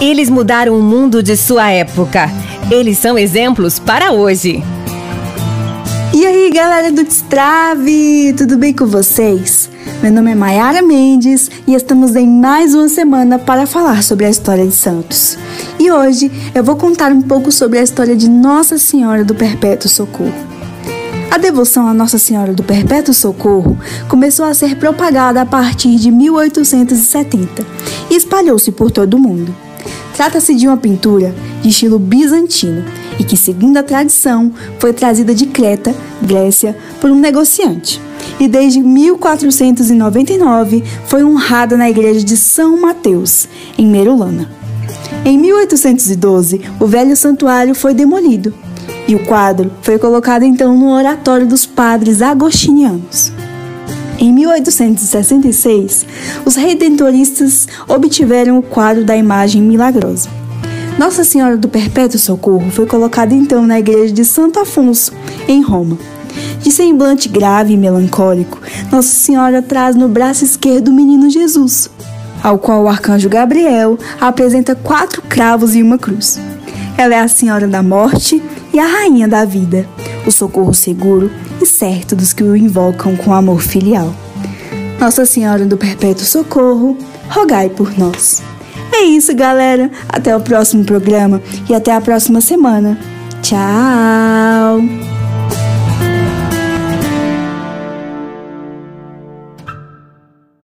Eles mudaram o mundo de sua época. Eles são exemplos para hoje. E aí, galera do Destrave, tudo bem com vocês? Meu nome é Mayara Mendes e estamos em mais uma semana para falar sobre a história de Santos. E hoje eu vou contar um pouco sobre a história de Nossa Senhora do Perpétuo Socorro. A devoção a Nossa Senhora do Perpétuo Socorro começou a ser propagada a partir de 1870 e espalhou-se por todo o mundo. Trata-se de uma pintura de estilo bizantino e que, segundo a tradição, foi trazida de Creta, Grécia, por um negociante. E desde 1499 foi honrada na igreja de São Mateus, em Merulana. Em 1812, o velho santuário foi demolido e o quadro foi colocado então no oratório dos padres agostinianos. Em 1866, os redentoristas obtiveram o quadro da imagem milagrosa. Nossa Senhora do Perpétuo Socorro foi colocada então na igreja de Santo Afonso, em Roma. De semblante grave e melancólico, Nossa Senhora traz no braço esquerdo o menino Jesus, ao qual o arcanjo Gabriel apresenta quatro cravos e uma cruz. Ela é a Senhora da Morte e a Rainha da Vida, o socorro seguro e certo dos que o invocam com amor filial. Nossa Senhora do Perpétuo Socorro, rogai por nós. É isso, galera. Até o próximo programa e até a próxima semana. Tchau!